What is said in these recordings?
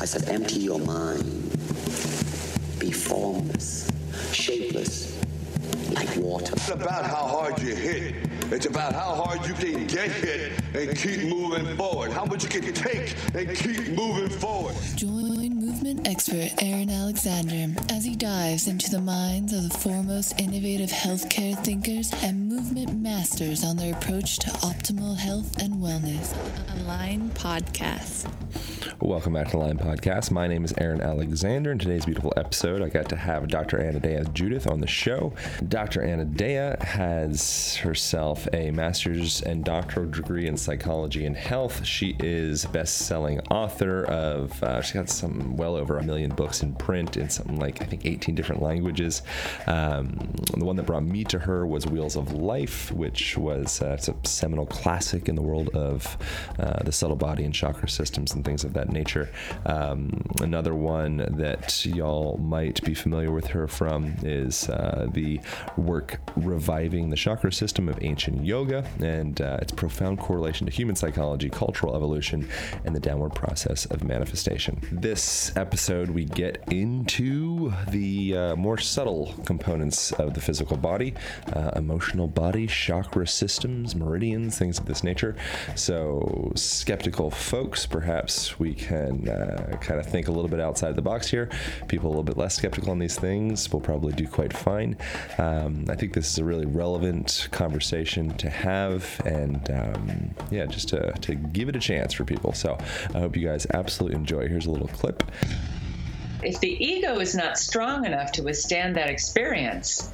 I said, empty your mind. Be formless, shapeless, like water. It's about how hard you hit. It's about how hard you can get hit and keep moving forward. How much you can take and keep moving forward. Join movement expert Aaron Alexander as he dives into the minds of the foremost innovative healthcare thinkers and movement masters on their approach to optimal health and wellness. Align Podcast. Welcome back to the Align Podcast. My name is Aaron Alexander. In today's beautiful episode, I got to have Dr. Anodea Judith on the show. Dr. Anodea has herself a master's and doctoral degree in psychology and health. She is best-selling author of. Uh, she got some well over a million books in print in something like I think 18 different languages. Um, the one that brought me to her was Wheels of Life, which was uh, a seminal classic in the world of uh, the subtle body and chakra systems and things of that nature. Um, another one that y'all might be familiar with her from is uh, the work Reviving the Chakra System of Ancient Yoga and uh, its profound correlation to human psychology, cultural evolution, and the downward process of manifestation. This episode, we get into the uh, more subtle components of the physical body, uh, emotional body, chakra systems, meridians, things of this nature. So, skeptical folks, perhaps we can uh, kind of think a little bit outside the box here. People a little bit less skeptical on these things will probably do quite fine. Um, I think this is a really relevant conversation to have, and um, yeah, just to, to give it a chance for people. So I hope you guys absolutely enjoy. Here's a little clip. If the ego is not strong enough to withstand that experience,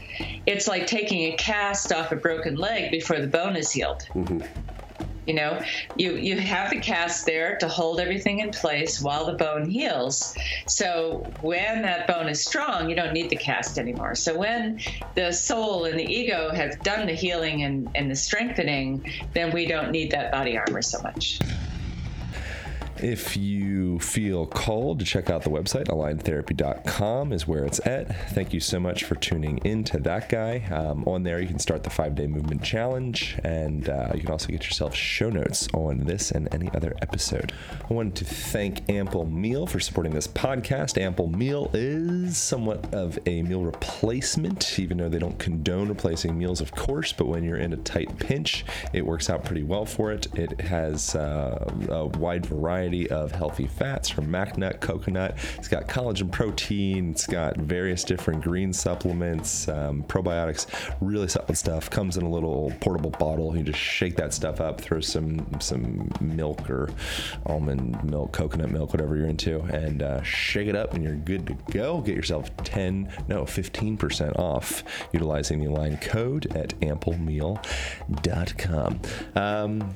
it's like taking a cast off a broken leg before the bone is healed. Mm-hmm. You know, you you have the cast there to hold everything in place while the bone heals. So when that bone is strong, you don't need the cast anymore. So when the soul and the ego have done the healing and, and the strengthening, then we don't need that body armor so much. If you feel called to check out the website, aligntherapy.com is where it's at. Thank you so much for tuning in to that guy. Um, on there, you can start the five day movement challenge, and uh, you can also get yourself show notes on this and any other episode. I wanted to thank Ample Meal for supporting this podcast. Ample Meal is somewhat of a meal replacement, even though they don't condone replacing meals, of course, but when you're in a tight pinch, it works out pretty well for it. It has uh, a wide variety of healthy fats from mac nut, coconut. It's got collagen protein. It's got various different green supplements, um, probiotics, really solid stuff. Comes in a little portable bottle. You just shake that stuff up, throw some some milk or almond milk, coconut milk, whatever you're into, and uh, shake it up, and you're good to go. Get yourself 10, no, 15% off utilizing the Align code at amplemeal.com. Um,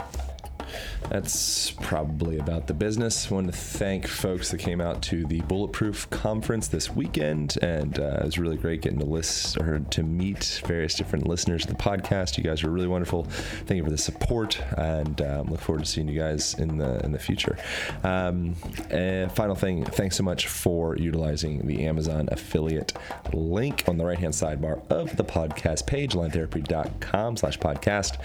that's probably about the business. I want to thank folks that came out to the Bulletproof Conference this weekend, and uh, it was really great getting to list or to meet various different listeners of the podcast. You guys are really wonderful. Thank you for the support, and um, look forward to seeing you guys in the in the future. Um, and final thing, thanks so much for utilizing the Amazon affiliate link on the right hand sidebar of the podcast page, aligntherapy.com/slash podcast.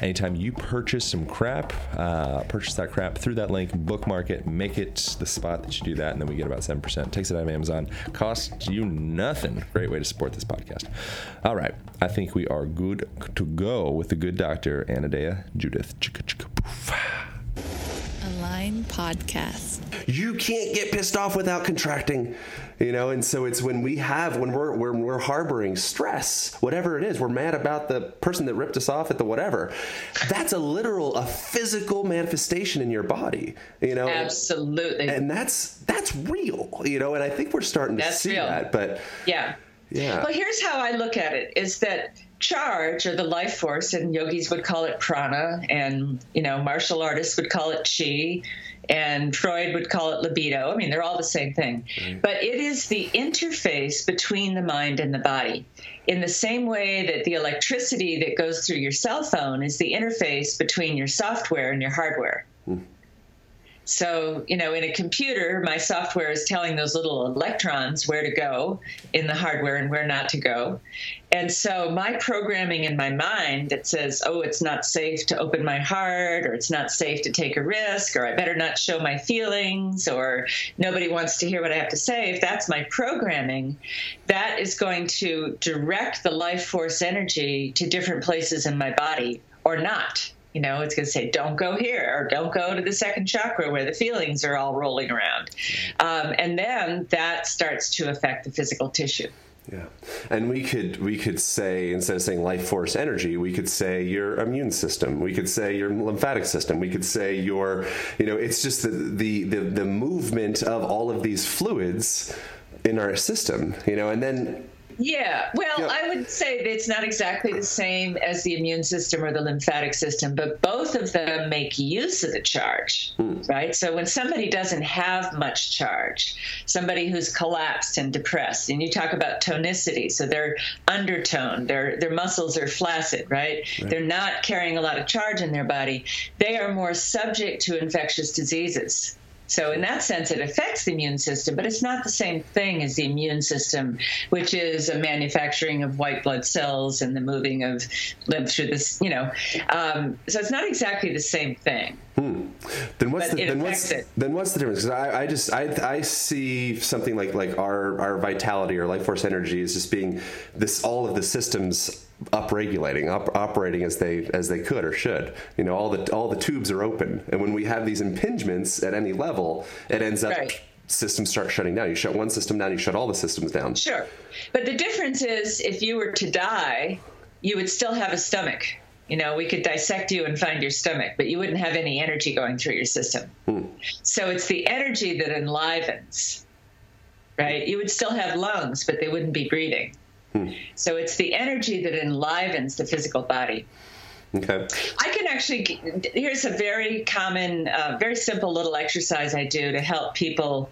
Anytime you purchase some crap uh, purchase that crap through that link, bookmark it, make it the spot that you do that, and then we get about 7%. Takes it out of Amazon, costs you nothing. Great way to support this podcast. All right, I think we are good to go with the good doctor, Anodea Judith. Chicka, chicka, poof. Align Podcast. you can't get pissed off without contracting you know and so it's when we have when we're when we're harboring stress whatever it is we're mad about the person that ripped us off at the whatever that's a literal a physical manifestation in your body you know Absolutely. and that's that's real you know and i think we're starting to That's see real. that but Yeah. yeah Well, here's how I look at it: is that charge or the life force, and yogis would call it prana, and you know martial artists would call it chi, and Freud would call it libido. I mean, they're all the same thing, but it is the interface between the mind and the body. In the same way that the electricity that goes through your cell phone is the interface between your software and your hardware. Hmm. So, you know, in a computer, my software is telling those little electrons where to go in the hardware and where not to go. And so my programming in my mind that says, oh, it's not safe to open my heart, or it's not safe to take a risk, or I better not show my feelings, or nobody wants to hear what I have to say, if that's my programming, that is going to direct the life force energy to different places in my body or not. You know, it's going to say, don't go here or don't go to the second chakra where the feelings are all rolling around. Um, and then that starts to affect the physical tissue. Yeah, and we could we could say instead of saying life force energy, we could say your immune system. We could say your lymphatic system. We could say your, you know, it's just the the the, the movement of all of these fluids in our system, you know, and then yeah, well, Yeah. I would say that it's not exactly the same as the immune system or the lymphatic system, but both of them make use of the charge, hmm. right? So when somebody doesn't have much charge, somebody who's collapsed and depressed, and you talk about tonicity, so they're undertoned, their their muscles are flaccid, right? They're not carrying a lot of charge in their body. They are more subject to infectious diseases. So, in that sense, it affects the immune system, but it's not the same thing as the immune system, which is a manufacturing of white blood cells and the moving of lymph through this, you know. Um, so, it's not exactly the same thing. Then what's But the then what's it. then what's the difference? 'Cause I, I just I I see something like like our our vitality or life force energy is just being this all of the systems upregulating up, operating as they as they could or should. You know all the all the tubes are open, and when we have these impingements at any level, it ends up. Right. Systems start shutting down. You shut one system down, you shut all the systems down. Sure. But the difference is if you were to die, you would still have a stomach. You know, we could dissect you and find your stomach, but you wouldn't have any energy going through your system. Hmm. So it's the energy that enlivens, right? You would still have lungs, but they wouldn't be breathing. So it's the energy that enlivens the physical body. Okay. I can actually, here's a very common, uh, very simple little exercise I do to help people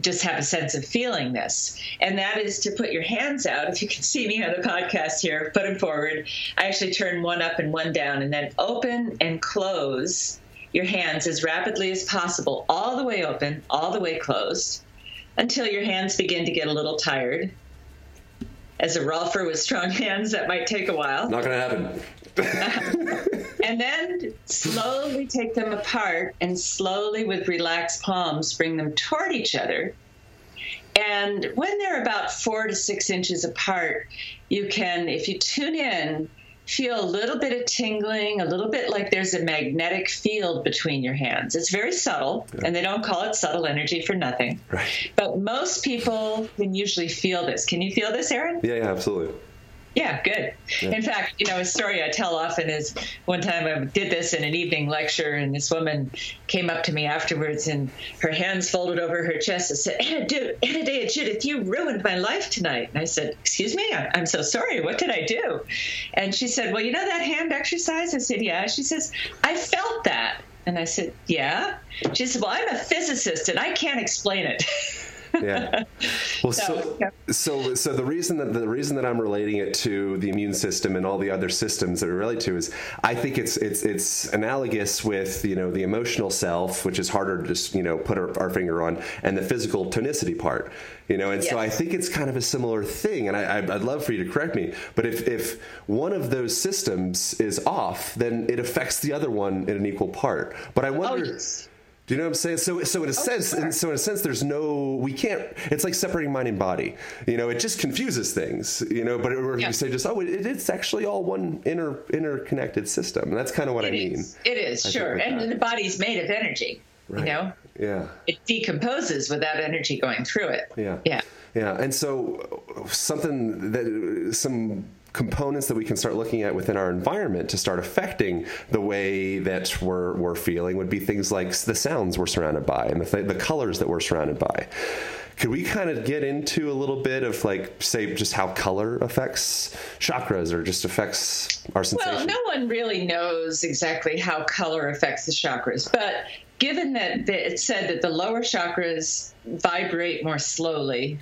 just have a sense of feeling this. And that is to put your hands out. If you can see me on the podcast here, put them forward. I actually turn one up and one down, and then open and close your hands as rapidly as possible, all the way open, all the way closed, until your hands begin to get a little tired. As a rolfer with strong hands, that might take a while. Not gonna happen. And then slowly take them apart and slowly, with relaxed palms, bring them toward each other. And when they're about four to six inches apart, you can, if you tune in, feel a little bit of tingling, a little bit like there's a magnetic field between your hands. It's very subtle, and they don't call it subtle energy for nothing. Right. But most people can usually feel this. Can you feel this, Aaron? Yeah, yeah, absolutely. Yeah, good. In fact, you know, a story I tell often is one time I did this in an evening lecture, and this woman came up to me afterwards, and her hands folded over her chest and said, Anna, dude, Anodea Judith, you ruined my life tonight. And I said, Excuse me, I'm so sorry. What did I do? And she said, Well, you know that hand exercise? I said, Yeah. She says, I felt that. And I said, Yeah. She said, Well, I'm a physicist, and I can't explain it. yeah. Well, so So, yeah. so so the reason that the reason that I'm relating it to the immune system and all the other systems that we relate to is I think it's it's it's analogous with you know the emotional self, which is harder to just you know put our, our finger on, and the physical tonicity part. You know, and so I think it's kind of a similar thing, and I, I'd love for you to correct me. But if, if one of those systems is off, then it affects the other one in an equal part. But I oh, wonder, yes. Do you know what I'm saying? So, so in a oh, sense, sure. so in a sense, there's no, we can't. It's like separating mind and body. You know, it just confuses things. You know, but or Yeah. you say just, oh, it, it's actually all one inter interconnected system. And that's kind of what I It mean. It is, I sure. And that. the body's made of energy, Right. you know? Yeah. It decomposes without energy going through it. Yeah. Yeah. Yeah, and so something that some components that we can start looking at within our environment to start affecting the way that we're, we're feeling would be things like the sounds we're surrounded by and the, th- the colors that we're surrounded by. Could we kind of get into a little bit of like, say, just how color affects chakras or just affects our sensation? Well, no one really knows exactly how color affects the chakras, but given that that it said that the lower chakras vibrate more slowly,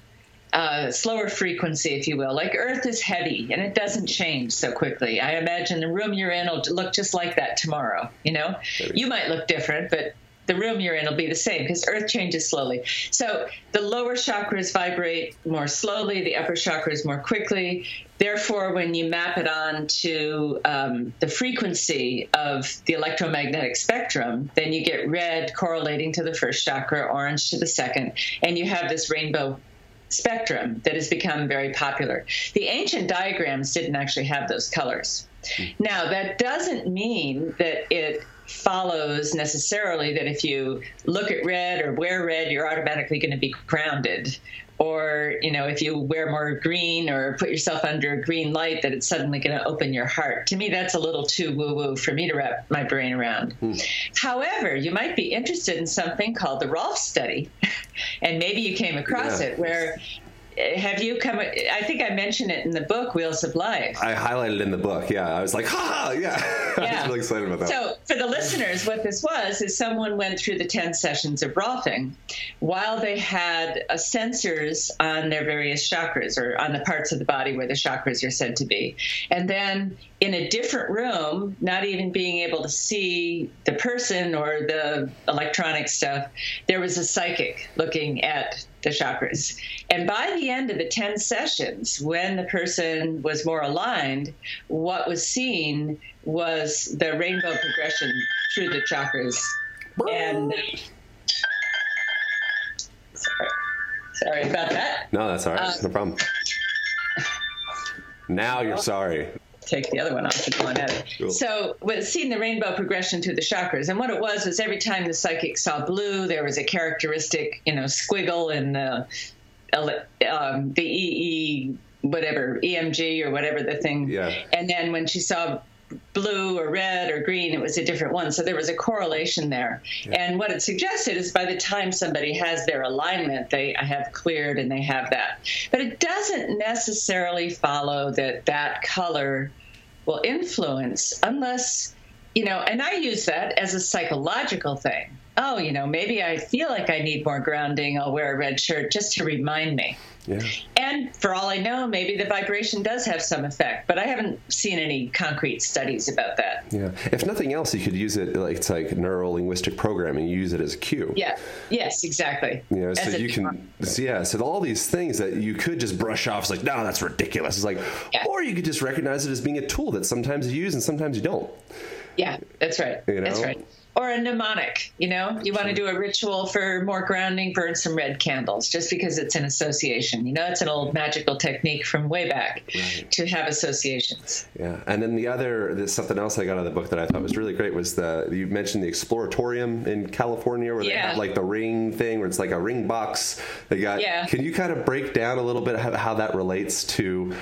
uh, slower frequency, if you will, like Earth is heavy and it doesn't change so quickly. I imagine the room you're in will look just like that tomorrow. You know, you might look different, but the room you're in will be the same because Earth changes slowly. So the lower chakras vibrate more slowly, the upper chakras more quickly. Therefore, when you map it on to um, the frequency of the electromagnetic spectrum, then you get red correlating to the first chakra, orange to the second, and you have this rainbow spectrum that has become very popular. The ancient diagrams didn't actually have those colors. Hmm. Now, that doesn't mean that it follows necessarily that if you look at red or wear red, you're automatically going to be grounded. Or, you know, if you wear more green or put yourself under a green light, that it's suddenly going to open your heart. To me, that's a little too woo woo for me to wrap my brain around. Hmm. However, you might be interested in something called the Rolf study, and maybe you came across Yeah. it, where have you come? I think I mentioned it in the book Wheels of Life. I highlighted it in the book. Yeah, I was like, ha, yeah. I was really excited about that. So, for the listeners, what this was is someone went through the 10 sessions of Rolfing while they had uh, sensors on their various chakras or on the parts of the body where the chakras are said to be. And then in a different room, not even being able to see the person or the electronic stuff, there was a psychic looking at the chakras. And by the end of the 10 sessions, when the person was more aligned, what was seen was the rainbow progression through the chakras. And sorry, sorry about that. no, that's all right. Uh, no problem. Now you're sorry. Take the other one off and go on at it. Cool. So, with seeing the rainbow progression through the chakras, and what it was was every time the psychic saw blue, there was a characteristic, you know, squiggle in the um, the EE whatever EMG or whatever the thing. Yeah. And then when she saw blue or red or green, it was a different one. So there was a correlation there. And what it suggested is by the time somebody has their alignment, they have cleared and they have that. But it doesn't necessarily follow that that color will influence unless, you know, and I use that as a psychological thing. Oh, you know, maybe I feel like I need more grounding. I'll wear a red shirt just to remind me. Yeah. And for all I know, maybe the vibration does have some effect, but I haven't seen any concrete studies about that. Yeah. If nothing else, you could use it like it's like neuro linguistic programming. You use it as a cue. Yeah. Yes, exactly. You know, so As you can, so yeah. So all these things that you could just brush off, it's like, no, that's ridiculous. It's like, Yeah. or you could just recognize it as being a tool that sometimes you use and sometimes you don't. Yeah, that's right. You That's right. Or a mnemonic, you know, you want to do a ritual for more grounding, burn some red candles just because it's an association. You know, it's an old magical technique from way back to have associations. Yeah, and then the other, there's something else I got out of the book that I thought was really great was the you mentioned the Exploratorium in California where they Yeah. have like the ring thing where it's like a ring box. They got. Yeah. Can you kind of break down a little bit how, how that relates to?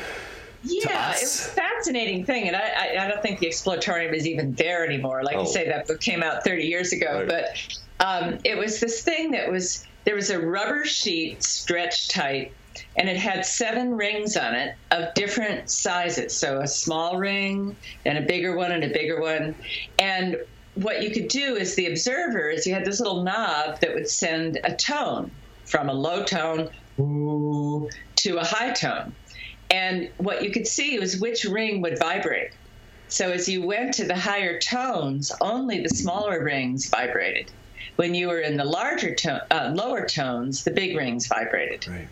Yeah, us. it was a fascinating thing, and I, I, I don't think the Exploratorium is even there anymore. Like Oh. you say, that book came out 30 years ago, Right. but um, it was this thing that was there was a rubber sheet stretched tight, and it had seven rings on it of different sizes. So a small ring, and a bigger one, and a bigger one, and what you could do as the observer is you had this little knob that would send a tone from a low tone ooh, to a high tone. And what you could see was which ring would vibrate. So as you went to the higher tones, only the smaller rings vibrated. When you were in the larger tone, uh, lower tones, the big rings vibrated. Right.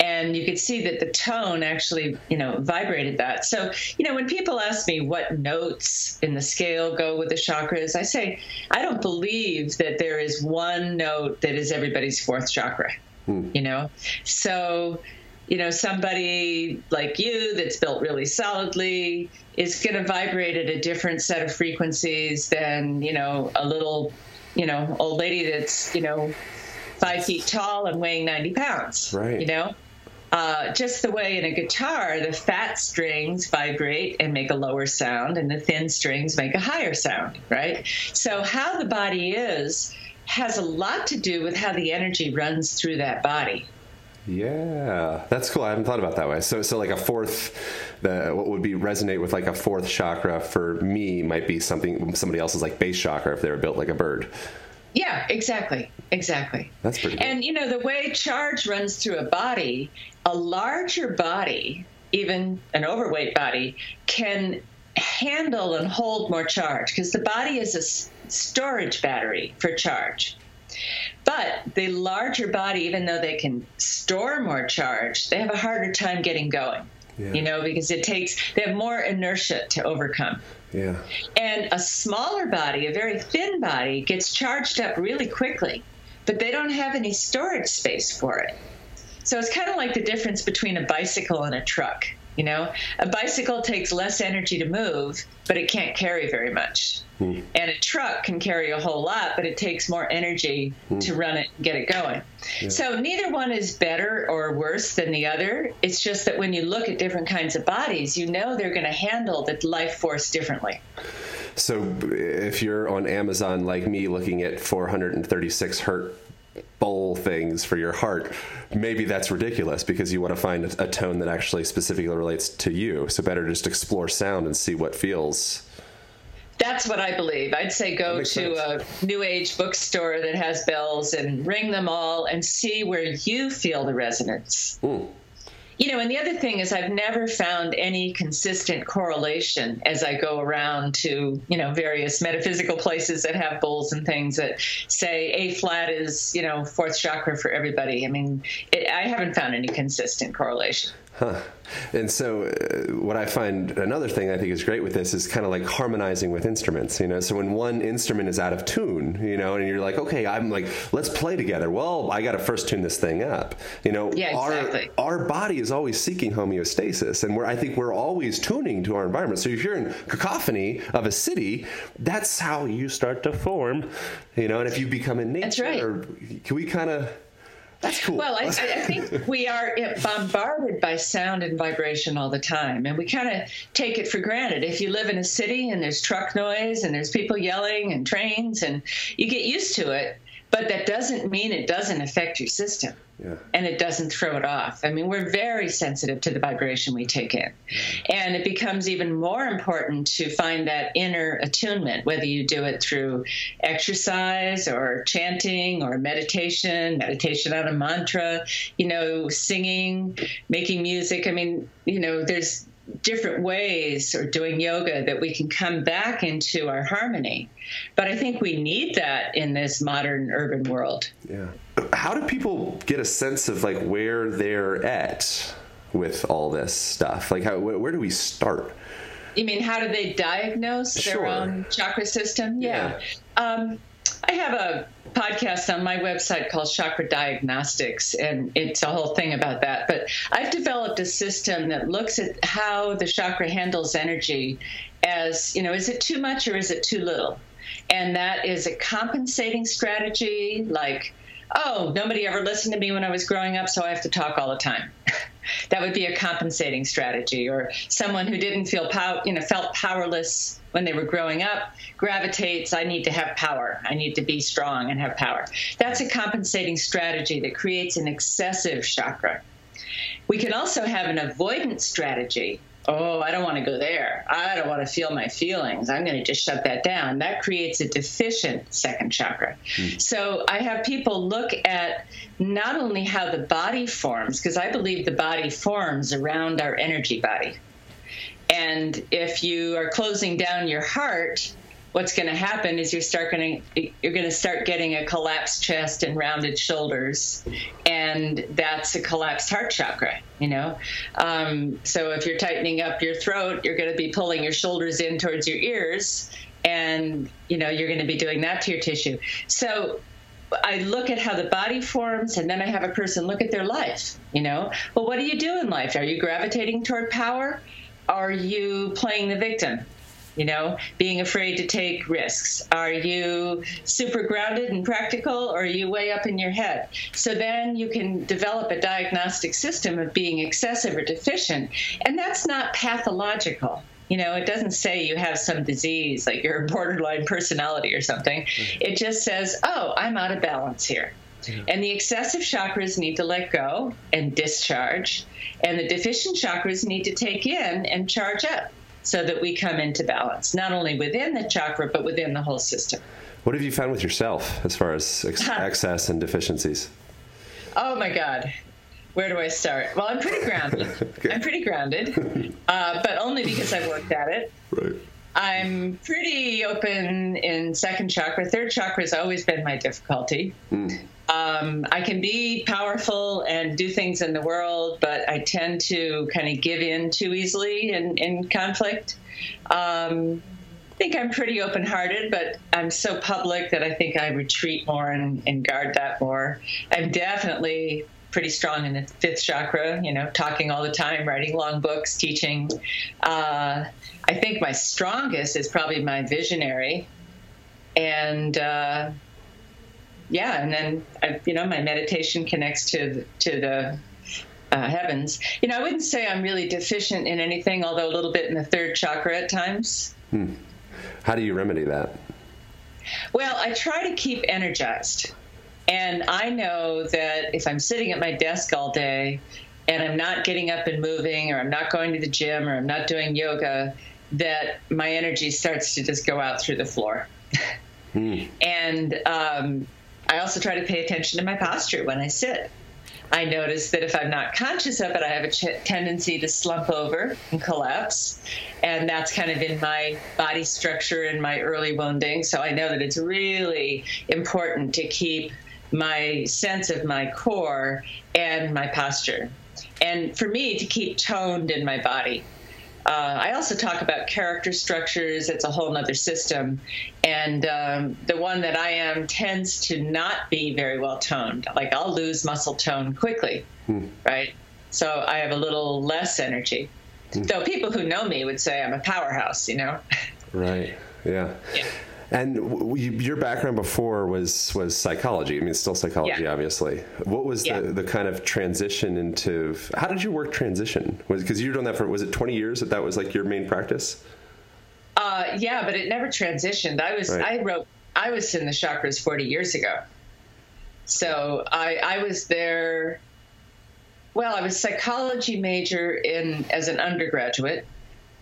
And you could see that the tone actually, you know, vibrated that. So, you know, when people ask me what notes in the scale go with the chakras, I say I don't believe that there is one note that is everybody's fourth chakra. You know, so you know, somebody like you that's built really solidly is going to vibrate at a different set of frequencies than, you know, a little, you know, old lady that's, you know, five feet tall and weighing 90 pounds. Right. You know? Uh, just the way in a guitar, the fat strings vibrate and make a lower sound, and the thin strings make a higher sound, right? So, how the body is has a lot to do with how the energy runs through that body. Yeah, that's cool. I haven't thought about that way. So, so like a fourth, the what would be resonate with like a fourth chakra for me might be something somebody else's like base chakra if they were built like a bird. Yeah, exactly. Exactly. That's pretty cool. And you know, the way charge runs through a body, a larger body, even an overweight body, can handle and hold more charge because the body is a storage battery for charge. But the larger body, even though they can store more charge, they have a harder time getting going. Yeah. You know, because it takes, they have more inertia to overcome. Yeah. And a smaller body, a very thin body, gets charged up really quickly, but they don't have any storage space for it. So it's kind of like the difference between a bicycle and a truck. You know, a bicycle takes less energy to move, but it can't carry very much. Hmm. And a truck can carry a whole lot, but it takes more energy hmm. to run it and get it going. So neither one is better or worse than the other. It's just that when you look at different kinds of bodies, you know they're going to handle the life force differently. So if you're on Amazon like me looking at 436 hertz bowl things for your heart, maybe that's ridiculous because you want to find a, tone that actually specifically relates to you. So better just explore sound and see what feels. That's what I believe. I'd say go to sense. a new age bookstore that has bells and ring them all and see where you feel the resonance. Hmm. You know, and the other thing is, I've never found any consistent correlation as I go around to, you know, various metaphysical places that have bowls and things that say A flat is, you know, fourth chakra for everybody. I mean, it, I haven't found any consistent correlation. Huh. And so, uh, what I find another thing I think is great with this is kind of like harmonizing with instruments, you know. So, when one instrument is out of tune, you know, and you're like, okay, I'm like, let's play together. Well, I got to first tune this thing up, you know. Yeah, exactly. Our, our body is always seeking homeostasis, and we're, I think we're always tuning to our environment. So, if you're in cacophony of a city, that's how you start to form, you know. And if you become in nature, right. or, can we kind of. That's cool. Well, I, I think we are bombarded by sound and vibration all the time, and we kind of take it for granted. If you live in a city and there's truck noise and there's people yelling and trains, and you get used to it, but that doesn't mean it doesn't affect your system. Yeah. And it doesn't throw it off. I mean, we're very sensitive to the vibration we take in. And it becomes even more important to find that inner attunement, whether you do it through exercise or chanting or meditation, meditation on a mantra, you know, singing, making music. I mean, you know, there's different ways or doing yoga that we can come back into our harmony. But I think we need that in this modern urban world. Yeah. How do people get a sense of like where they're at with all this stuff? Like, how where, where do we start? You mean how do they diagnose Sure. their own chakra system? Yeah. Um, I have a podcast on my website called Chakra Diagnostics, and it's a whole thing about that. But I've developed a system that looks at how the chakra handles energy as, you know, is it too much or is it too little? And that is a compensating strategy like, oh, nobody ever listened to me when I was growing up, so I have to talk all the time. that would be a compensating strategy or someone who didn't feel pow- you know felt powerless when they were growing up gravitates i need to have power. I need to be strong and have power. That's a compensating strategy that creates an excessive chakra. We can also have an avoidance strategy oh i don't want to go there. I don't want to feel my feelings. I'm going to just shut that down. That creates a deficient second chakra. Hmm. So i have people look at not only how the body forms because i believe the body forms around our energy body. And if you are closing down your heart what's going to happen is you're start going you're going to start getting a collapsed chest and rounded shoulders and that's a collapsed heart chakra you know um, so if you're tightening up your throat you're going to be pulling your shoulders in towards your ears and you know you're going to be doing that to your tissue so I look at how the body forms, and then I have a person look at their life. You know, well, what do you do in life? Are you gravitating toward power? Are you playing the victim? You know, being afraid to take risks. Are you super grounded and practical, or are you way up in your head? So then you can develop a diagnostic system of being excessive or deficient, and that's not pathological. You know, it doesn't say you have some disease like you're a borderline personality or something. Mm-hmm. It just says, oh, I'm out of balance here. And the excessive chakras need to let go and discharge, and the deficient chakras need to take in and charge up so that we come into balance, not only within the chakra, but within the whole system. What have you found with yourself as far as ex- excess and deficiencies? Oh my God. where do I start? Well, I'm pretty grounded. okay. I'm pretty grounded, uh, but only because I've worked at it. Right. I'm pretty open in second chakra. Third chakra has always been my difficulty. Mm. Um, I can be powerful and do things in the world, but I tend to kind of give in too easily in, in conflict. Um, I think I'm pretty open hearted, but I'm so public that I think I retreat more and, and guard that more. I'm definitely pretty strong in the fifth chakra, you know, talking all the time, writing long books, teaching. Uh, I think my strongest is probably my visionary. And uh, yeah, and then, I, you know, my meditation connects to, to the uh, heavens. You know, I wouldn't say I'm really deficient in anything, although a little bit in the third chakra at times. Hmm. How do you remedy that? Well, I try to keep energized. And I know that if I'm sitting at my desk all day and I'm not getting up and moving, or I'm not going to the gym, or I'm not doing yoga, that my energy starts to just go out through the floor. Hmm. And um, I also try to pay attention to my posture when I sit. I notice that if I'm not conscious of it, I have a ch- tendency to slump over and collapse. And that's kind of in my body structure and my early wounding. So I know that it's really important to keep my sense of my core and my posture. And for me to keep toned in my body. Uh, I also talk about character structures. It's a whole other system. And um, the one that I am tends to not be very well toned. Like I'll lose muscle tone quickly, hmm. right? So I have a little less energy. Hmm. Though people who know me would say I'm a powerhouse, you know? Right. Yeah. yeah. And w- your background before was was psychology. I mean, it's still psychology, yeah. obviously. What was yeah. the, the kind of transition into? How did your work transition? Was because you were doing that for was it twenty years that that was like your main practice? Uh, yeah, but it never transitioned. I was right. I wrote I was in the chakras forty years ago, so I I was there. Well, I was psychology major in as an undergraduate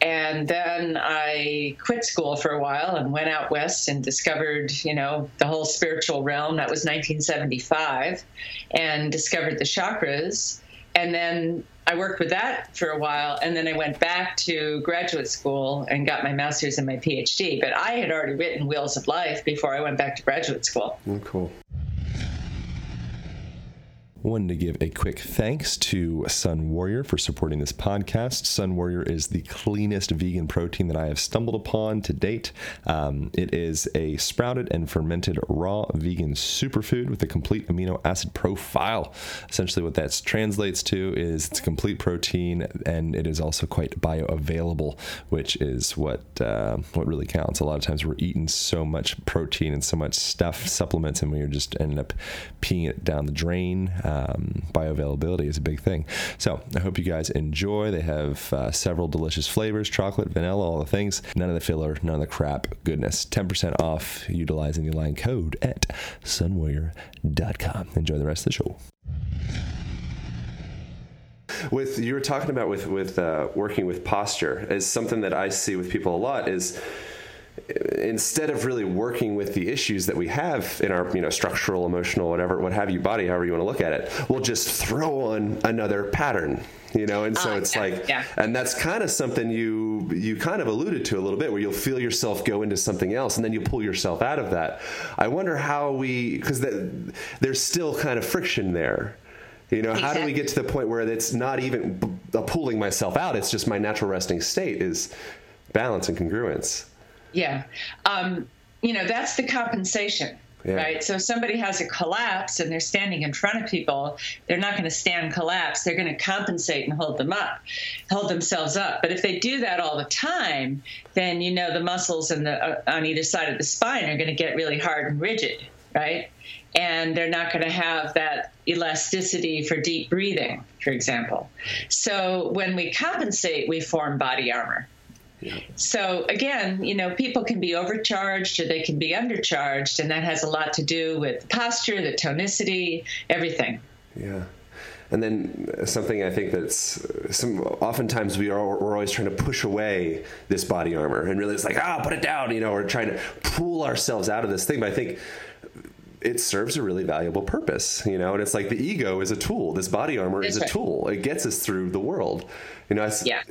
and then I quit school for a while and went out west and discovered, you know, the whole spiritual realm. That was 1975, and discovered the chakras. And then I worked with that for a while, and then I went back to graduate school and got my master's and my PhD. But I had already written Wheels of Life before I went back to graduate school. Oh, cool. Wanted to give a quick thanks to Sun Warrior for supporting this podcast. Sun Warrior is the cleanest vegan protein that I have stumbled upon to date. Um, it is a sprouted and fermented raw vegan superfood with a complete amino acid profile. Essentially, what that translates to is it's complete protein and it is also quite bioavailable, which is what uh, what really counts. A lot of times we're eating so much protein and so much stuff, supplements, and we're just ending up peeing it down the drain bioavailability is a big thing. So I hope you guys enjoy. They have uh, several delicious flavors chocolate, vanilla, all the things. None of the filler, none of the crap goodness. 10% off utilizing the Align code at sunwarrior.com. Enjoy the rest of the show with you were talking about with with uh, working with posture is something that I see with people a lot is instead of really working with the issues that we have in our you know structural emotional whatever what have you body however you want to look at it we'll just throw on another pattern you know and so uh, it's yeah, like yeah. and that's kind of something you you kind of alluded to a little bit where you'll feel yourself go into something else and then you pull yourself out of that i wonder how we because there's still kind of friction there you know exactly. how do we get to the point where it's not even pulling myself out it's just my natural resting state is balance and congruence yeah. Um, you know, that's the compensation. Yeah. Right. So if somebody has a collapse and they're standing in front of people, they're not going to stand collapse. They're going to compensate and hold them up, hold themselves up. But if they do that all the time, then you know the muscles in the uh, on either side of the spine are going to get really hard and rigid, right? And they're not going to have that elasticity for deep breathing, for example. So when we compensate, we form body armor. So again, you know, people can be overcharged or they can be undercharged, and that has a lot to do with posture, the tonicity, everything. Yeah. And then something I think that's some oftentimes we are we're always trying to push away this body armor and really it's like ah put it down you know we're trying to pull ourselves out of this thing but I think it serves a really valuable purpose, you know. And it's like the ego is a tool. This body armor is That's a right. tool. It gets us through the world, you know. Yeah.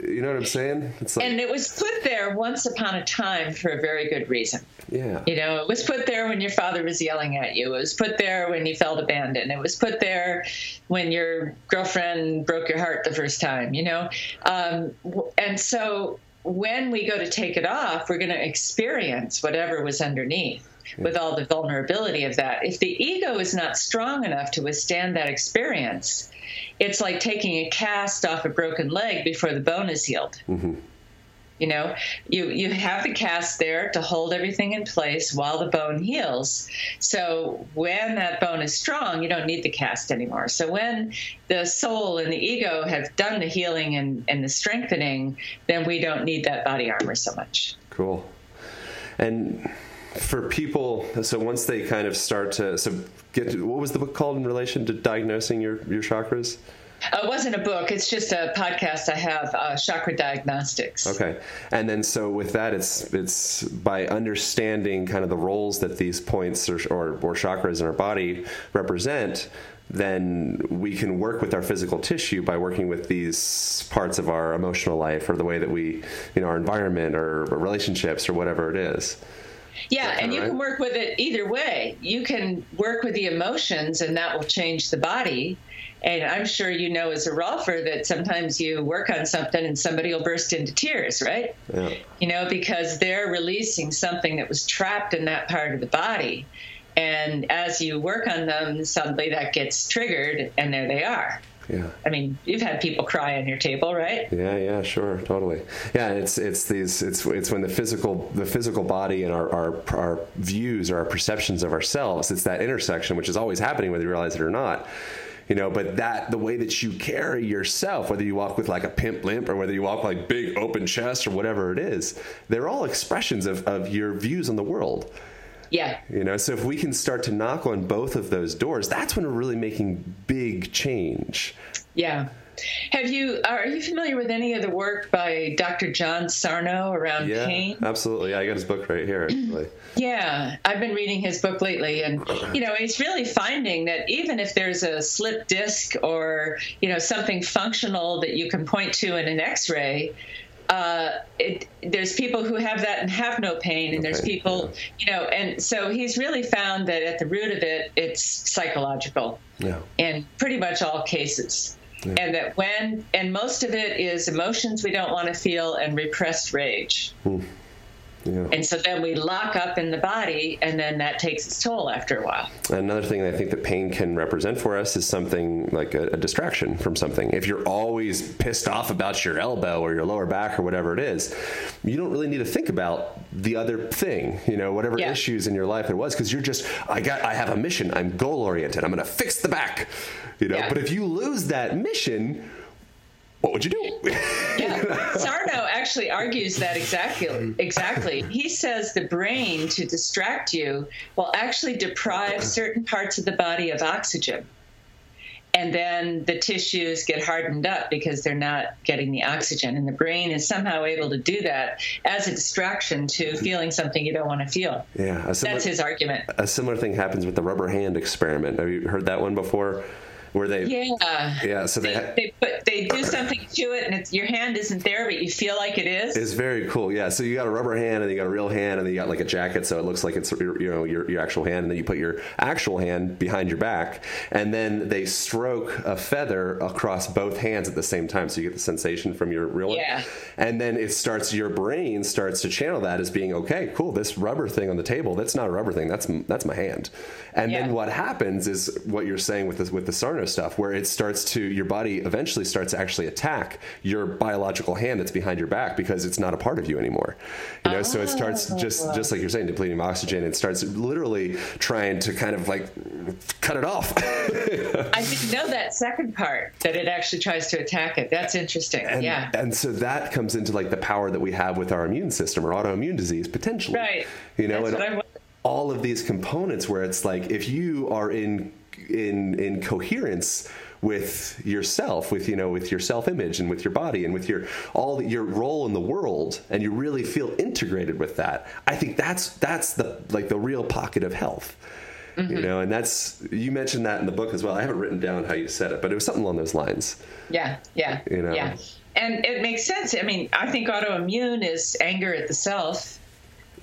You know what I'm saying? Like, And it was put there once upon a time for a very good reason. yeah, You know, it was put there when your father was yelling at you. It was put there when you felt abandoned. It was put there when your girlfriend broke your heart the first time, you know? Um, and so when we go to take it off, we're going to experience whatever was underneath with all the vulnerability of that. If the ego is not strong enough to withstand that experience, it's like taking a cast off a broken leg before the bone is healed. Mm-hmm. You know, you you have the cast there to hold everything in place while the bone heals. So when that bone is strong, you don't need the cast anymore. So when the soul and the ego have done the healing and, and the strengthening, then we don't need that body armor so much. cool. And for people, so once they kind of start to, so get, what was the book called in relation to diagnosing your your chakras? Uh, it wasn't a book; it's just a podcast I have, uh, Chakra Diagnostics. Okay, and then so with that, it's it's by understanding kind of the roles that these points or, or, or chakras in our body represent. Then we can work with our physical tissue by working with these parts of our emotional life or the way that we, you know, our environment or, or relationships or whatever it is. Yeah, and you right? can work with it either way. You can work with the emotions, and that will change the body. And I'm sure you know as a rolfer that sometimes you work on something and somebody will burst into tears, right? Yeah. You know, because they're releasing something that was trapped in that part of the body. And as you work on them, suddenly that gets triggered, and there they are. Yeah. I mean, you've had people cry on your table, right? Yeah, yeah, sure, totally. Yeah, it's it's these it's it's when the physical the physical body and our our, our views or our perceptions of ourselves, it's that intersection which is always happening whether you realize it or not. You know, but that the way that you carry yourself, whether you walk with like a pimp limp or whether you walk like big open chest or whatever it is, they're all expressions of, of your views on the world. Yeah. You know, so if we can start to knock on both of those doors, that's when we're really making big change. Yeah. Have you are you familiar with any of the work by Dr. John Sarno around Yeah, pain? absolutely. I got his book right here. Actually. Yeah, I've been reading his book lately, and you know, he's really finding that even if there's a slip disc or you know something functional that you can point to in an X-ray, uh, it, there's people who have that and have no pain, and there's people, you know, and so he's really found that at the root of it, it's psychological Yeah. in pretty much all cases. And that when, and most of it is emotions we don't want to feel and repressed rage. Yeah. And so then we lock up in the body, and then that takes its toll after a while. Another thing that I think that pain can represent for us is something like a, a distraction from something. If you're always pissed off about your elbow or your lower back or whatever it is, you don't really need to think about the other thing, you know, whatever Yeah. issues in your life it was, because you're just, I got, I have a mission. I'm goal oriented. I'm going to fix the back, you know. Yeah. But if you lose that mission, what would you do? Yeah, Sarno actually argues that exactly. Exactly. He says the brain, to distract you, will actually deprive certain parts of the body of oxygen. And then the tissues get hardened up because they're not getting the oxygen. And the brain is somehow able to do that as a distraction to feeling something you don't want to feel. yeah. Similar, That's his argument. a similar thing happens with the rubber hand experiment. Have you heard that one before? Where they, Yeah. yeah so they, They, they put they do something to it, and it's your hand isn't there, but you feel like it is. It's very cool. Yeah. So you got a rubber hand and you got a real hand and then you got like a jacket so it looks like it's your, you know your, your actual hand and then you put your actual hand behind your back and then they stroke a feather across both hands at the same time so you get the sensation from your real one. Yeah. And then it starts your brain starts to channel that as being okay, cool. This rubber thing on the table, that's not a rubber thing. That's that's my hand. And Yeah. then what happens is what you're saying with this with the Sarno stuff where it starts to your body eventually starts to actually attack your biological hand that's behind your back because it's not a part of you anymore. You know, so it starts oh. just just like you're saying, depleting oxygen. It starts literally trying to kind of like cut it off. I didn't know that second part that it actually tries to attack it. That's interesting. And, yeah. and so that comes into like the power that we have with our immune system or autoimmune disease potentially. Right. You know, and what I wa- all of these components where it's like if you are in in in coherence with yourself with you know with your self image and with your body and with your all the, your role in the world and you really feel integrated with that i think that's that's the like the real pocket of health You mm-hmm. know, and that's you mentioned that in the book as well. I haven't written down how you said it, but it was something along those lines. Yeah, yeah, You know. yeah. And it makes sense. I mean, I think autoimmune is anger at the self,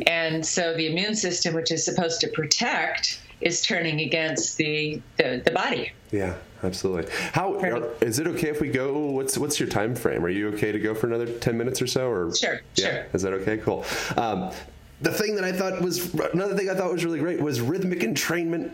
and so the immune system, which is supposed to protect, is turning against the the, the body. Yeah, absolutely. How are- is it okay if we go? What's what's your time frame? Are you okay to go for another ten minutes or so? Or Sure, yeah, sure. Is that okay? Cool. Um, the thing that I thought was another thing I thought was really great was rhythmic entrainment.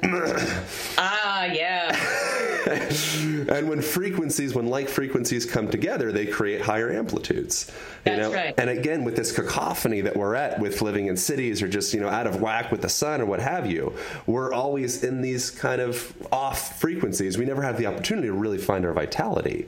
Ah, yeah, and when frequencies, when like frequencies come together, they create higher amplitudes. You That's know? right. And again, with this cacophony that we're at with living in cities or just, you know, out of whack with the sun or what have you, we're always in these kind of off frequencies. We never have the opportunity to really find our vitality.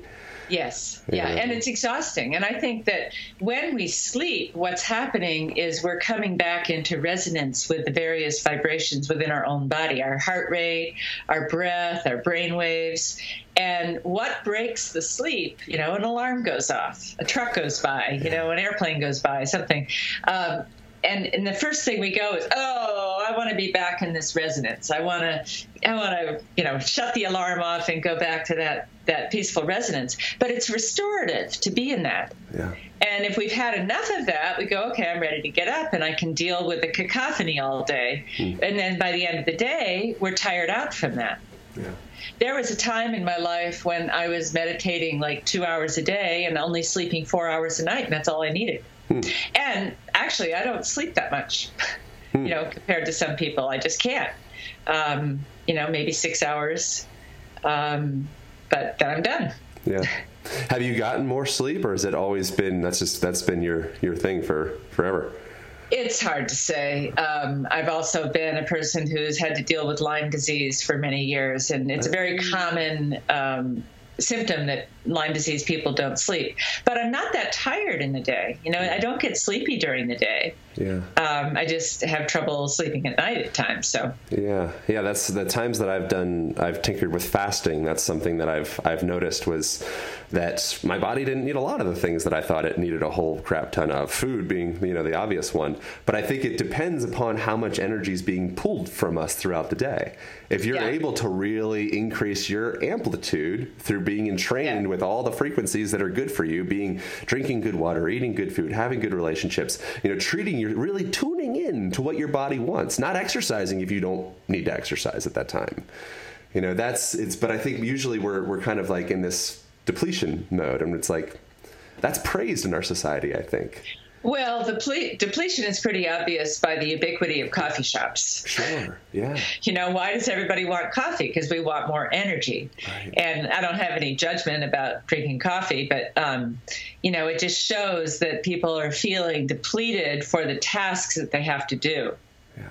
Yes, yeah, Yeah. and it's exhausting. And I think that when we sleep, what's happening is we're coming back into resonance with the various vibrations within our own body, our heart rate, our breath, our brain waves. And what breaks the sleep? You know, an alarm goes off, a truck goes by, you know, an airplane goes by, something. Um, and, and the first thing we go is, oh, I want to be back in this resonance. I want to, I want to, you know, shut the alarm off and go back to that that peaceful resonance. But it's restorative to be in that. Yeah. And if we've had enough of that, we go, okay, I'm ready to get up and I can deal with the cacophony all day. Hmm. And then by the end of the day, we're tired out from that. Yeah. There was a time in my life when I was meditating like two hours a day and only sleeping four hours a night, and that's all I needed. Hmm. And actually, I don't sleep that much, you know, compared to some people. I just can't. Um, you know, maybe six hours, um, but then I'm done. Yeah. Have you gotten more sleep or has it always been that's just that's been your your thing for forever? It's hard to say. Um, I've also been a person who's had to deal with Lyme disease for many years, and it's a very common um, symptom that Lyme disease people don't sleep. But I'm not that tired in the day. You know, I don't get sleepy during the day. Yeah. Um, I just have trouble sleeping at night at times. So Yeah, yeah. That's the times that I've done. I've tinkered with fasting. That's something that I've I've noticed was that my body didn't need a lot of the things that I thought it needed a whole crap ton of. Food being you know the obvious one, but I think it depends upon how much energy is being pulled from us throughout the day. If you're Yeah. able to really increase your amplitude through being entrained Yeah. With all the frequencies that are good for you, being drinking good water, eating good food, having good relationships, you know, treating you really tuning in to what your body wants, not exercising if you don't need to exercise at that time. You know, that's it's but I think usually we're we're kind of like in this depletion mode and it's like that's praised in our society, I think. Well, the ple- depletion is pretty obvious by the ubiquity of coffee shops. Sure. Yeah. You know, why does everybody want coffee? Because we want more energy. Right. And I don't have any judgment about drinking coffee, but, um, you know, it just shows that people are feeling depleted for the tasks that they have to do. Yeah.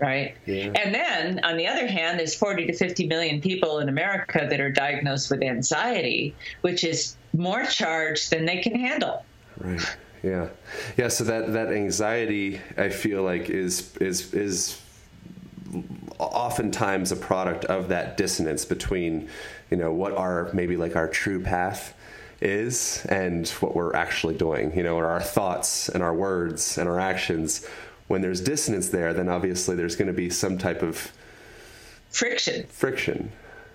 Right. Yeah. And then, on the other hand, there's 40 to 50 million people in America that are diagnosed with anxiety, which is more charged than they can handle. Right. Yeah. Yeah. So that that anxiety, I feel like, is is is oftentimes a product of that dissonance between, you know, what our maybe like our true path is and what we're actually doing. You know, or our thoughts and our words and our actions. When there's dissonance there, then obviously there's going to be some type of Friction. friction.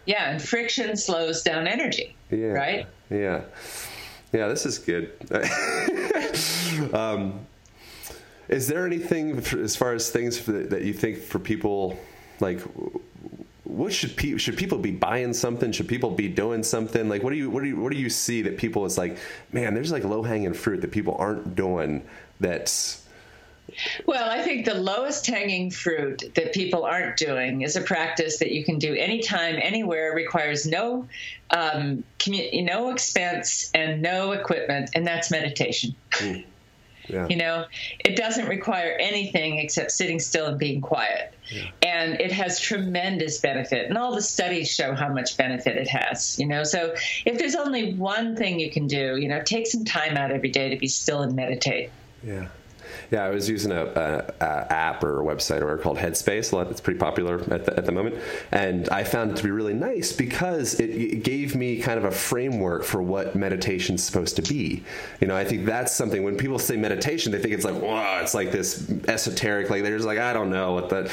Yeah. And friction slows down energy. Yeah. Right. Yeah. Yeah, this is good. um, is there anything as far as things that you think for people like what should people should people be buying something? Should people be doing something? Like what do you what do you what do you see that people is like, man, there's like low hanging fruit that people aren't doing that's Well, I think the lowest hanging fruit that people aren't doing is a practice that you can do anytime, anywhere, requires no um, commu- no expense and no equipment, and that's meditation. yeah. You know, it doesn't require anything except sitting still and being quiet. And it has tremendous benefit. And all the studies show how much benefit it has, you know. So if there's only one thing you can do, you know, take some time out every day to be still and meditate. Yeah. Yeah, I was using a, a, a app or a website or called Headspace. A lot, it's pretty popular at the, at the moment, and I found it to be really nice because it, it gave me kind of a framework for what meditation's supposed to be. You know, I think that's something when people say meditation, they think it's like, wow, it's like this esoteric, like they're just like, I don't know what that.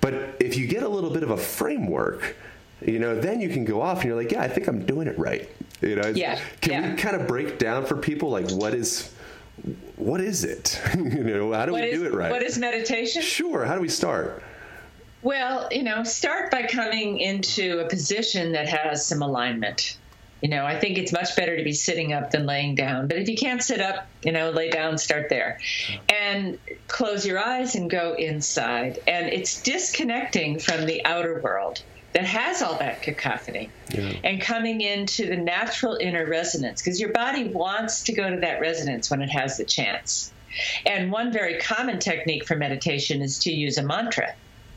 But if you get a little bit of a framework, you know, then you can go off and you're like, yeah, I think I'm doing it right. You know, Yeah, can yeah. we kind of break down for people like what is what is it? you know, how do What we is, do it right? what is meditation? Sure. How do we start? Well, you know, start by coming into a position that has some alignment. You know, I think it's much better to be sitting up than laying down. But if you can't sit up, you know, lay down, start there. And close your eyes and go inside. And it's disconnecting from the outer world that has all that cacophony and coming into the natural inner resonance because your body wants to go to that resonance when it has the chance. And one very common technique for meditation is to use a mantra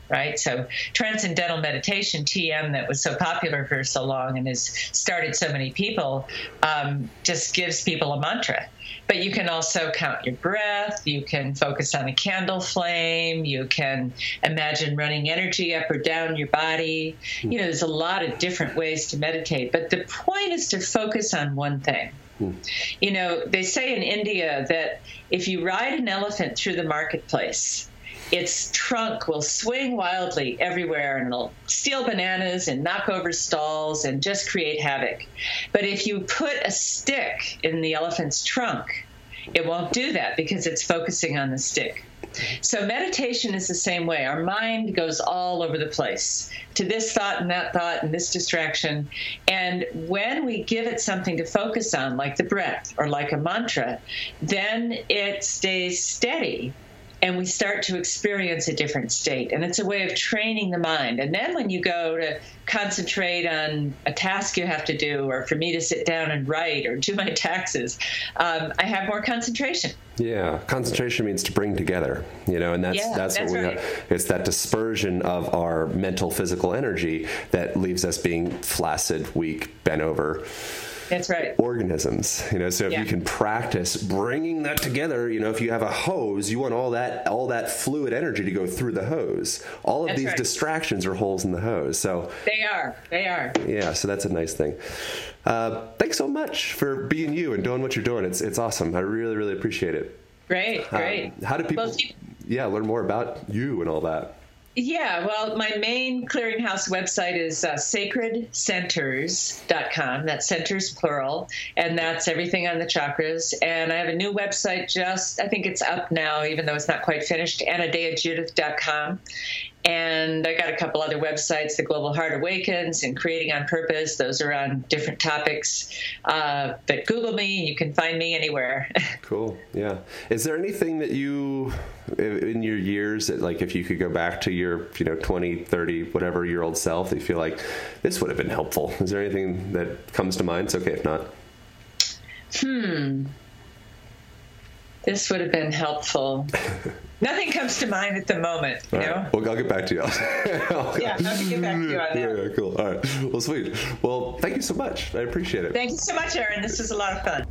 right? So transcendental meditation, TM, that was so popular for so long and has started so many people, um, just gives people a mantra. But you can also count your breath. You can focus on a candle flame. You can imagine running energy up or down your body. You know, there's a lot of different ways to meditate. But the point is to focus on one thing. You know, they say in India that if you ride an elephant through the marketplace, its trunk will swing wildly everywhere and it'll steal bananas and knock over stalls and just create havoc. But if you put a stick in the elephant's trunk, it won't do that because it's focusing on the stick. So meditation is the same way. Our mind goes all over the place to this thought and that thought and this distraction. And when we give it something to focus on, like the breath or like a mantra, then it stays steady and we start to experience a different state. And it's a way of training the mind. And then when you go to concentrate on a task you have to do, or for me to sit down and write or do my taxes, um, I have more concentration. Yeah, concentration means to bring together, you know, and that's Yeah, that's, that's what we have. It's that dispersion of our mental, physical energy that leaves us being flaccid, weak, bent over That's right. organisms. You know, so if Yeah. you can practice bringing that together, you know, if you have a hose, you want all that all that fluid energy to go through the hose. All of That's these right. distractions are holes in the hose. So They are. They are. yeah, so that's a nice thing. Uh, thanks so much for being you and doing what you're doing. It's it's awesome. I really really appreciate it. Great. Um, Great. how do people? Well, yeah, learn more about you and all that. Yeah, well, my main clearinghouse website is uh, sacredcenters.com. That's centers plural, and that's everything on the chakras. And I have a new website just, I think it's up now, even though it's not quite finished, anodeajudith.com. And I got a couple other websites, The Global Heart Awakens and Creating on Purpose. Those are on different topics. Uh, but Google me, and you can find me anywhere. Cool. Yeah. Is there anything that you, in your years, that like if you could go back to your, you know, 20, 30, whatever year old self, that you feel like this would have been helpful? Is there anything that comes to mind? It's okay if not. This would have been helpful. Nothing comes to mind at the moment, you All know? right. Well, I'll get back to you. Yeah, I'll get back to you on that. yeah, cool. All right. Well, sweet. Well, thank you so much. I appreciate it. Thank you so much, Aaron. This was a lot of fun.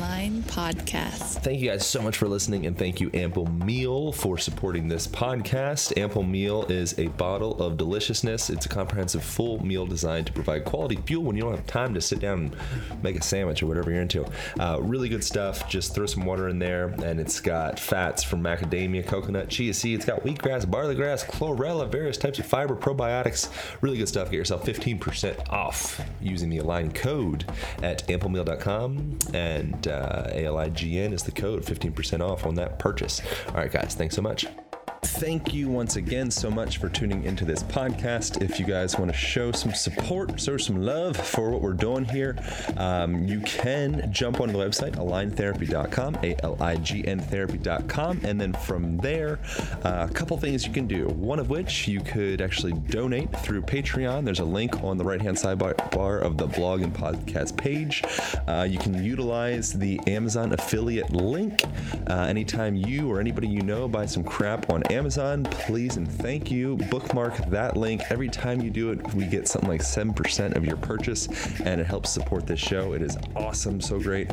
Align Podcast. Thank you guys so much for listening, and thank you, Ample Meal, for supporting this podcast. Ample Meal is a bottle of deliciousness. It's a comprehensive full meal designed to provide quality fuel when you don't have time to sit down and make a sandwich or whatever you're into. Uh, really good stuff. Just throw some water in there, and it's got fats from macadamia, coconut, chia seed. It's got wheatgrass, barley grass, chlorella, various types of fiber, probiotics. Really good stuff. Get yourself 15% off using the Align code at amplemeal.com and uh, ALIGN is the code, 15% off on that purchase. All right, guys, thanks so much. Thank you once again so much for tuning into this podcast. If you guys want to show some support, show some love for what we're doing here, um, you can jump on the website, aligntherapy.com, A L I G N therapy.com. And then from there, uh, a couple things you can do. One of which you could actually donate through Patreon. There's a link on the right hand sidebar bar of the blog and podcast page. Uh, you can utilize the Amazon affiliate link uh, anytime you or anybody you know buy some crap on Amazon, please and thank you. Bookmark that link. Every time you do it, we get something like 7% of your purchase, and it helps support this show. It is awesome, so great.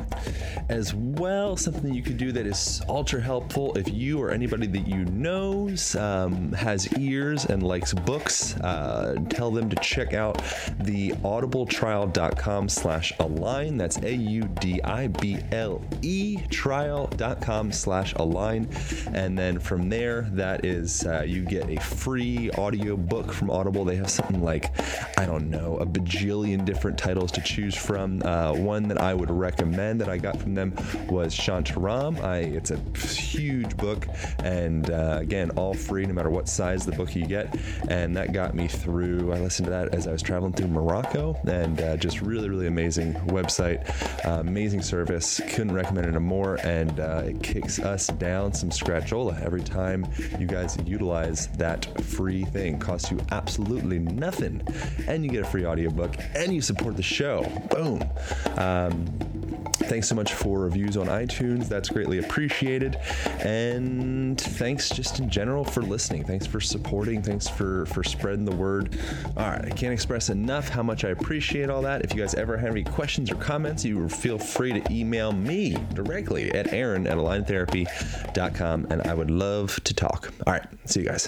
As well, something you could do that is ultra helpful if you or anybody that you knows um, has ears and likes books, uh, tell them to check out the audibletrial.com slash align. That's A-U-D-I-B-L-E trial.com slash align. And then from there, that is, uh, you get a free audio book from Audible. They have something like, I don't know, a bajillion different titles to choose from. Uh, one that I would recommend that I got from them was Shantaram. I, it's a huge book, and uh, again, all free no matter what size the book you get. And that got me through, I listened to that as I was traveling through Morocco, and uh, just really, really amazing website, uh, amazing service. Couldn't recommend it more, and uh, it kicks us down some scratchola every time you guys utilize that free thing. Costs you absolutely nothing, and you get a free audiobook, and you support the show. Boom. Um, Thanks so much for reviews on iTunes. That's greatly appreciated. And thanks just in general for listening. Thanks for supporting. Thanks for for spreading the word. All right, I can't express enough how much I appreciate all that. If you guys ever have any questions or comments, you feel free to email me directly at aaron at aligntherapy.com and I would love to talk. All right, see you guys.